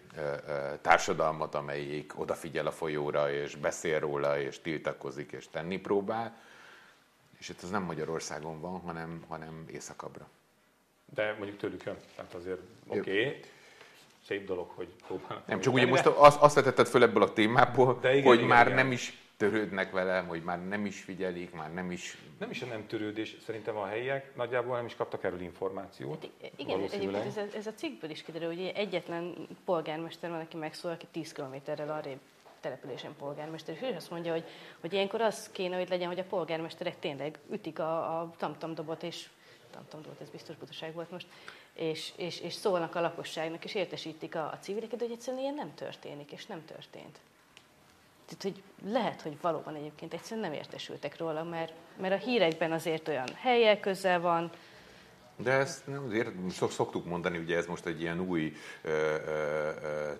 társadalmat, amelyik odafigyel a folyóra, és beszél róla, és tiltakozik, és tenni próbál. És itt ez nem Magyarországon van, hanem, hanem északabbra. De mondjuk tőlük jön, tehát azért oké. Okay szép dolog, hogy próbálnak. Nem, csak ugye most azt, azt vetetted föl ebből a témából, De igen, hogy igen, már igen. nem is törődnek vele, hogy már nem is figyelik, már nem is... Nem is a nem törődés, szerintem a helyiek nagyjából nem is kaptak erről információt. Hát, igen, egyébként ez a, ez a cikkből is kiderül, hogy egyetlen polgármester van, aki megszól, aki 10 kilométerrel arrébb településen polgármester, és ő azt mondja, hogy, hogy ilyenkor az kéne, hogy legyen, hogy a polgármesterek tényleg ütik a, a tamtam dobot, és tamtam dobot, ez biztos butaság volt most, és, és, és szólnak a lakosságnak, és értesítik a, a civileket, hogy egyszerűen ilyen nem történik, és nem történt. Tehát, hogy lehet, hogy valóban egyébként egyszerűen nem értesültek róla, mert, mert a hírekben azért olyan helyek közel van, de ezt azért szoktuk mondani, ugye ez most egy ilyen új,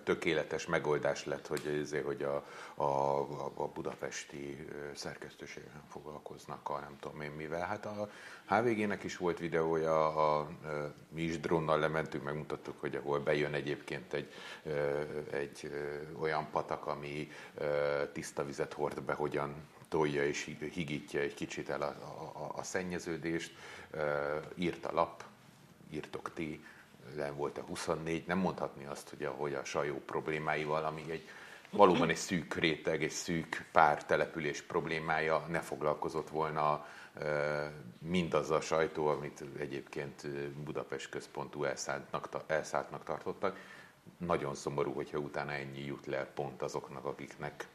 tökéletes megoldás lett, hogy, azért, hogy a, a, a budapesti szerkesztőségen foglalkoznak a nem tudom én mivel. Hát a HVG-nek is volt videója, a, a, mi is drónnal lementünk, megmutattuk, hogy ahol bejön egyébként egy, egy olyan patak, ami tiszta vizet hord be, hogyan tolja és higítja egy kicsit el a, a, a szennyeződést írt a lap, írtok ti, nem volt a 24, nem mondhatni azt, hogy a, hogy a sajó problémáival, ami egy valóban egy szűk réteg, egy szűk pár település problémája, ne foglalkozott volna mindaz a sajtó, amit egyébként Budapest központú elszálltnak, elszálltnak tartottak. Nagyon szomorú, hogyha utána ennyi jut le pont azoknak, akiknek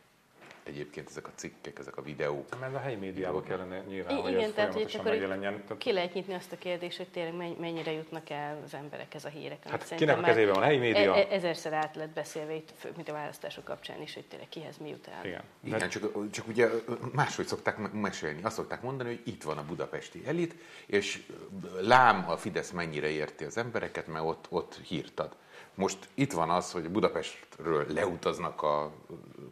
egyébként ezek a cikkek, ezek a videók. Mert a helyi médiában kellene nyilván, I- hogy igen, ez tehát hogy folyamatosan akkor megjelenjen. Tehát, ki lehet nyitni azt a kérdést, hogy tényleg mennyire jutnak el az emberekhez a hírek. hát kinek a kezében van a helyi média? E- e- ezerszer át lett beszélve itt, mint a választások kapcsán is, hogy tényleg kihez mi jut el. Igen. Igen, csak, csak ugye máshogy szokták me- mesélni. Azt szokták mondani, hogy itt van a budapesti elit, és lám a Fidesz mennyire érti az embereket, mert ott, ott hírt ad. Most itt van az, hogy Budapestről leutaznak a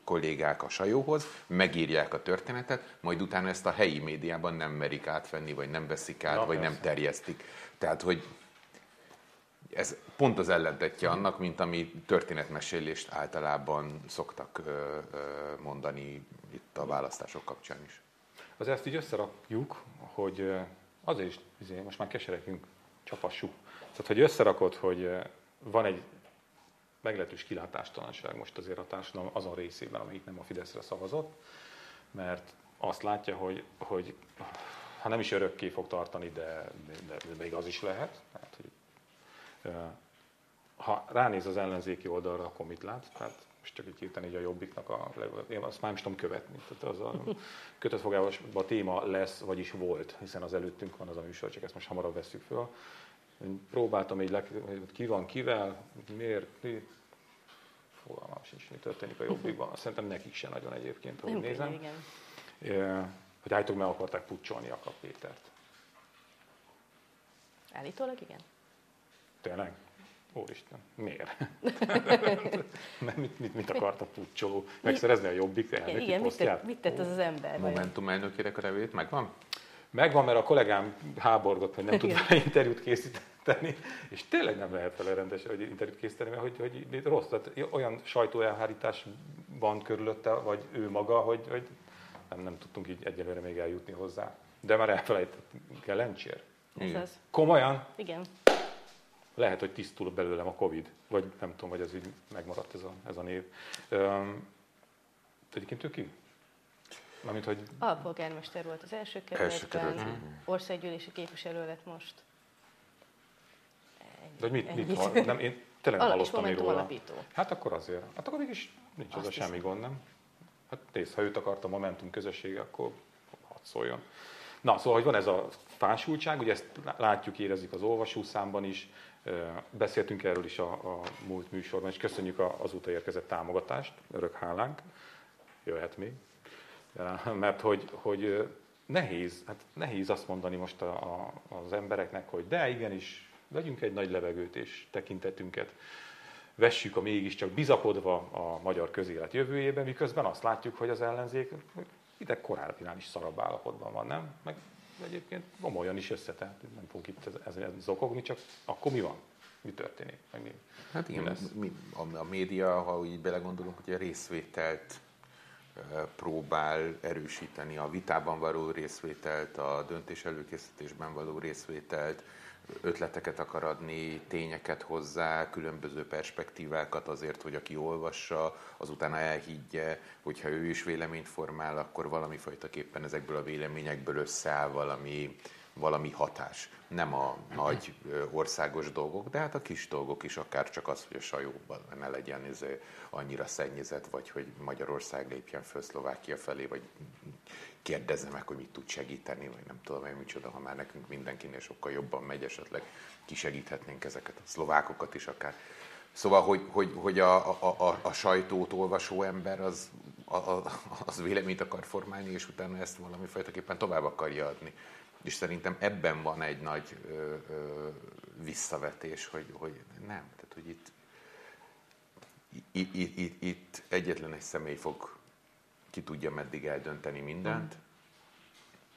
kollégák a sajóhoz, megírják a történetet, majd utána ezt a helyi médiában nem merik átvenni, vagy nem veszik át, Na, vagy nem persze. terjesztik. Tehát, hogy ez pont az ellentetje annak, mint ami történetmesélést általában szoktak mondani itt a választások kapcsán is. Az ezt így összerakjuk, hogy azért is izé, most már keserekünk, csapassuk. Tehát, hogy összerakod, hogy van egy meglehetős kilátástalanság most azért a társadalom azon részében, amelyik nem a Fideszre szavazott, mert azt látja, hogy, hogy ha nem is örökké fog tartani, de, de, de még az is lehet. Tehát, hogy, ha ránéz az ellenzéki oldalra, akkor mit lát? Hát most csak így hirtelen így a jobbiknak a, én azt már nem is tudom követni. Tehát az a kötött fogásban téma lesz, vagyis volt, hiszen az előttünk van az a műsor, csak ezt most hamarabb veszük föl. Én próbáltam így, le, hogy ki van kivel, miért, mi, fogalmam sincs, mi történik a jobbikban. Szerintem nekik se nagyon egyébként, ahogy Nem nézem. igen. Hogy állítólag meg akarták pucsolni a Pétert. Állítólag igen. Tényleg? Úristen, miért? (laughs) Mert mit, mit, mit akart a pucsoló? Megszerezni a jobbik Igen, elnöki igen mit, posztját? tett, mit tett az az ember? Momentum elnökének a nevét megvan? Megvan, mert a kollégám háborgott, hogy nem tud vele interjút készíteni, és tényleg nem lehet vele rendesen hogy interjút készíteni, mert hogy, hogy rossz, tehát olyan sajtóelhárítás van körülötte, vagy ő maga, hogy, hogy nem, nem tudtunk így egyelőre még eljutni hozzá. De már elfelejtettünk, Gelencsér. Ez Igen. az. Komolyan? Igen. Lehet, hogy tisztul belőlem a Covid, vagy nem tudom, vagy ez így megmaradt ez a, ez a név. Üm, egyébként ő ki? Mármint, hogy Alpolgármester volt az első Első kerületben, országgyűlési képviselő lett most. Ennyi. de hogy mit, mit hall, nem, én tényleg nem Ala- és hallottam még róla. alapító. Hát akkor azért. Hát akkor mégis nincs az a semmi hiszem. gond, nem? Hát nézd, ha őt akart a Momentum közössége, akkor hadd szóljon. Na, szóval, hogy van ez a fásultság, ugye ezt látjuk, érezzük az olvasószámban is, beszéltünk erről is a, a múlt műsorban, és köszönjük a, azóta érkezett támogatást, örök hálánk, jöhet még. (laughs) Mert hogy, hogy nehéz, hát nehéz azt mondani most a, a, az embereknek, hogy de igenis, vegyünk egy nagy levegőt és tekintetünket vessük a mégiscsak bizakodva a magyar közélet jövőjében, miközben azt látjuk, hogy az ellenzék ide korábbinál is szarabb állapotban van, nem? Meg egyébként komolyan is összetett, nem fogok itt ezen ez, zokogni, csak akkor mi van? Mi történik? Meg mi, Hát mi igen, lesz? mi, a, média, ha úgy belegondolunk, hogy a részvételt próbál erősíteni, a vitában való részvételt, a döntés előkészítésben való részvételt, ötleteket akar adni, tényeket hozzá, különböző perspektívákat azért, hogy aki olvassa, az utána elhiggye, hogyha ő is véleményt formál, akkor valami fajtaképpen ezekből a véleményekből összeáll valami, valami hatás. Nem a nagy országos dolgok, de hát a kis dolgok is, akár csak az, hogy a sajóban ne legyen ez annyira szennyezett, vagy hogy Magyarország lépjen föl Szlovákia felé, vagy kérdezze meg, hogy mit tud segíteni, vagy nem tudom én micsoda, ha már nekünk mindenkinél sokkal jobban megy, esetleg kisegíthetnénk ezeket a szlovákokat is akár. Szóval, hogy, hogy, hogy a, a, a, a sajtót olvasó ember az, a, a, az véleményt akar formálni, és utána ezt valami fajtaképpen tovább akarja adni. És szerintem ebben van egy nagy ö, ö, visszavetés, hogy, hogy nem, tehát hogy itt, itt, itt, itt, itt egyetlen egy személy fog ki tudja meddig eldönteni mindent,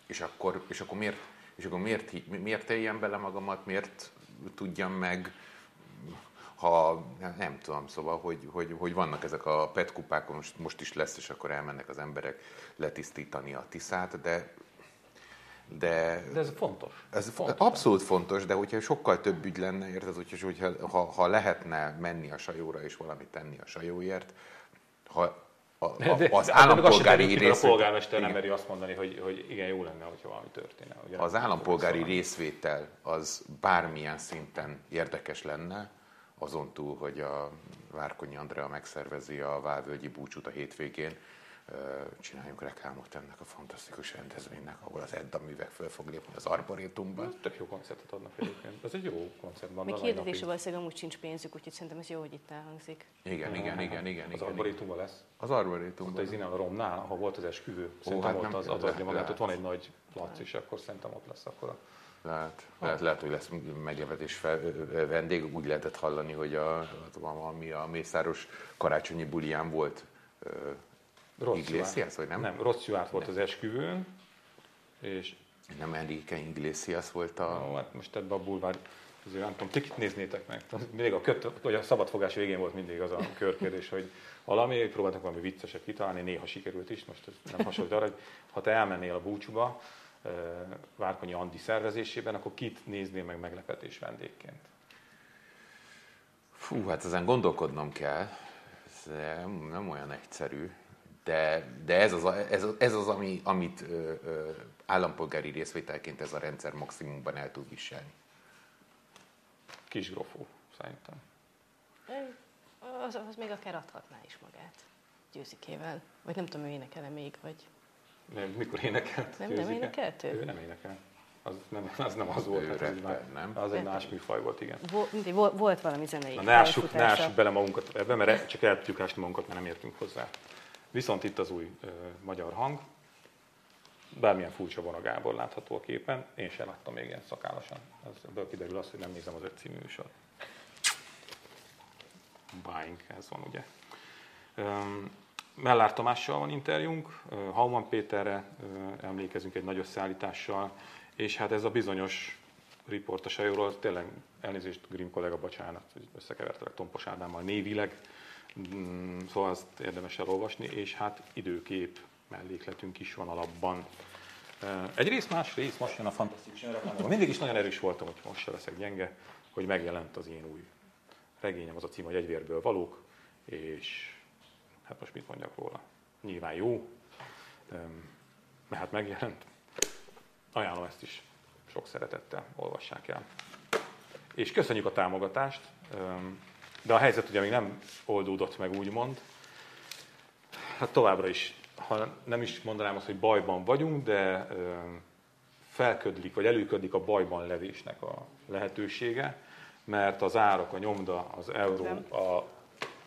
és akkor, és akkor miért, és akkor miért, miért éljen bele magamat, miért tudjam meg, ha nem tudom, szóval, hogy, hogy, hogy vannak ezek a petkupák, most, most is lesz, és akkor elmennek az emberek letisztítani a tiszát, de de, De ez fontos. ez fontos. abszolút fontos, de hogyha sokkal több ügy lenne, érted, hogyha, hogyha ha, ha lehetne menni a sajóra és valamit tenni a sajóért, ha a, a, De- az de állampolgári A részvétel, polgármester nem meri azt mondani, hogy, hogy igen, jó lenne, hogyha valami történne. Ugye az állampolgári részvétel az bármilyen szinten érdekes lenne, azon túl, hogy a Várkonyi Andrea megszervezi a Válvölgyi búcsút a hétvégén, csináljunk reklámot ennek a fantasztikus rendezvénynek, ahol az Edda művek föl fog lépni az Arborétumban. Tök jó koncertet adnak egyébként. Ez egy jó koncert. Még hirdetésre valószínűleg amúgy sincs pénzük, úgyhogy szerintem ez jó, hogy itt elhangzik. Igen, igen, igen, igen. Az Arborétumban lesz? Az Arborétumban. Ott az Innen a Romnál, ahol volt az esküvő. Szerintem hát ott az adni magát, ott van egy nagy plac, és akkor szerintem ott lesz akkor a lehet, lehet, lehet, hogy lesz meglepetés vendég. Úgy lehetett hallani, hogy a, ami a Mészáros karácsonyi bulián volt Iglesias, vagy nem? Nem, Rossz volt nem. az esküvőn, és... Nem Enrique Iglesias volt a... No, hát most ebbe a bulvár, azért nem tudom, ti néznétek meg. Mindig a, köt, vagy a szabadfogás végén volt mindig az a körkérdés, hogy valami, próbáltak valami vicceset kitalálni, néha sikerült is, most ez nem hasonlít arra, hogy ha te elmennél a búcsúba, Várkonyi Andi szervezésében, akkor kit néznél meg meglepetés vendégként? Fú, hát ezen gondolkodnom kell. Ez nem olyan egyszerű de, de ez, az, ez, ez az, ami, amit ö, ö, állampolgári részvételként ez a rendszer maximumban el tud viselni. Kis grofó, szerintem. Az, az még akár adhatná is magát győzikével. Vagy nem tudom, ő énekel még, vagy... Nem, mikor énekelt? Nem, nem énekelt ő? Ő nem énekel. Az nem az, nem az volt. Hát az, már, nem? az egy más műfaj volt, igen. Volt, volt valami zenei Na, ne ássuk, ne ássuk bele magunkat ebbe, mert csak el tudjuk ásni magunkat, mert nem értünk hozzá. Viszont itt az új ö, magyar hang, bármilyen furcsa van a Gábor látható a képen, én sem láttam még ilyen szakállasan. Ebből kiderül az, hogy nem nézem az öt című műsor. Buying, ez van ugye. Um, Mellár Tamással van interjúnk, Hauman Péterre emlékezünk egy nagy összeállítással, és hát ez a bizonyos riport a sajóról, tényleg elnézést Grim kollega, bocsánat, hogy összekevertelek Tompos Ádámmal névileg, szóval azt érdemes elolvasni, és hát időkép mellékletünk is van alapban. Egyrészt, másrészt most jön a fantasztikus Mindig is nagyon erős voltam, hogy most se leszek gyenge, hogy megjelent az én új regényem, az a cím, hogy egyvérből valók, és hát most mit mondjak róla? Nyilván jó, hát megjelent. Ajánlom ezt is sok szeretettel, olvassák el. És köszönjük a támogatást. De a helyzet ugye még nem oldódott meg, úgymond. Hát továbbra is, ha nem is mondanám azt, hogy bajban vagyunk, de felködlik, vagy előködik a bajban levésnek a lehetősége, mert az árak, a nyomda, az euró, a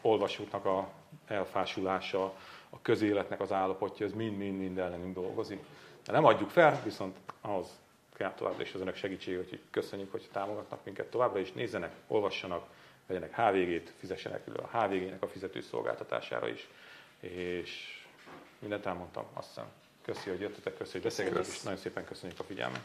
olvasóknak a elfásulása, a közéletnek az állapotja, ez mind-mind-mind ellenünk dolgozik. De nem adjuk fel, viszont ahhoz kell továbbra is az önök segítség, hogy köszönjük, hogy támogatnak minket továbbra is, nézzenek, olvassanak, vegyenek HVG-t, fizessenek a HVG-nek a fizetőszolgáltatására is, és mindent elmondtam, azt hiszem. Köszi, hogy jöttetek, köszi, hogy beszélgetek, és nagyon szépen köszönjük a figyelmet.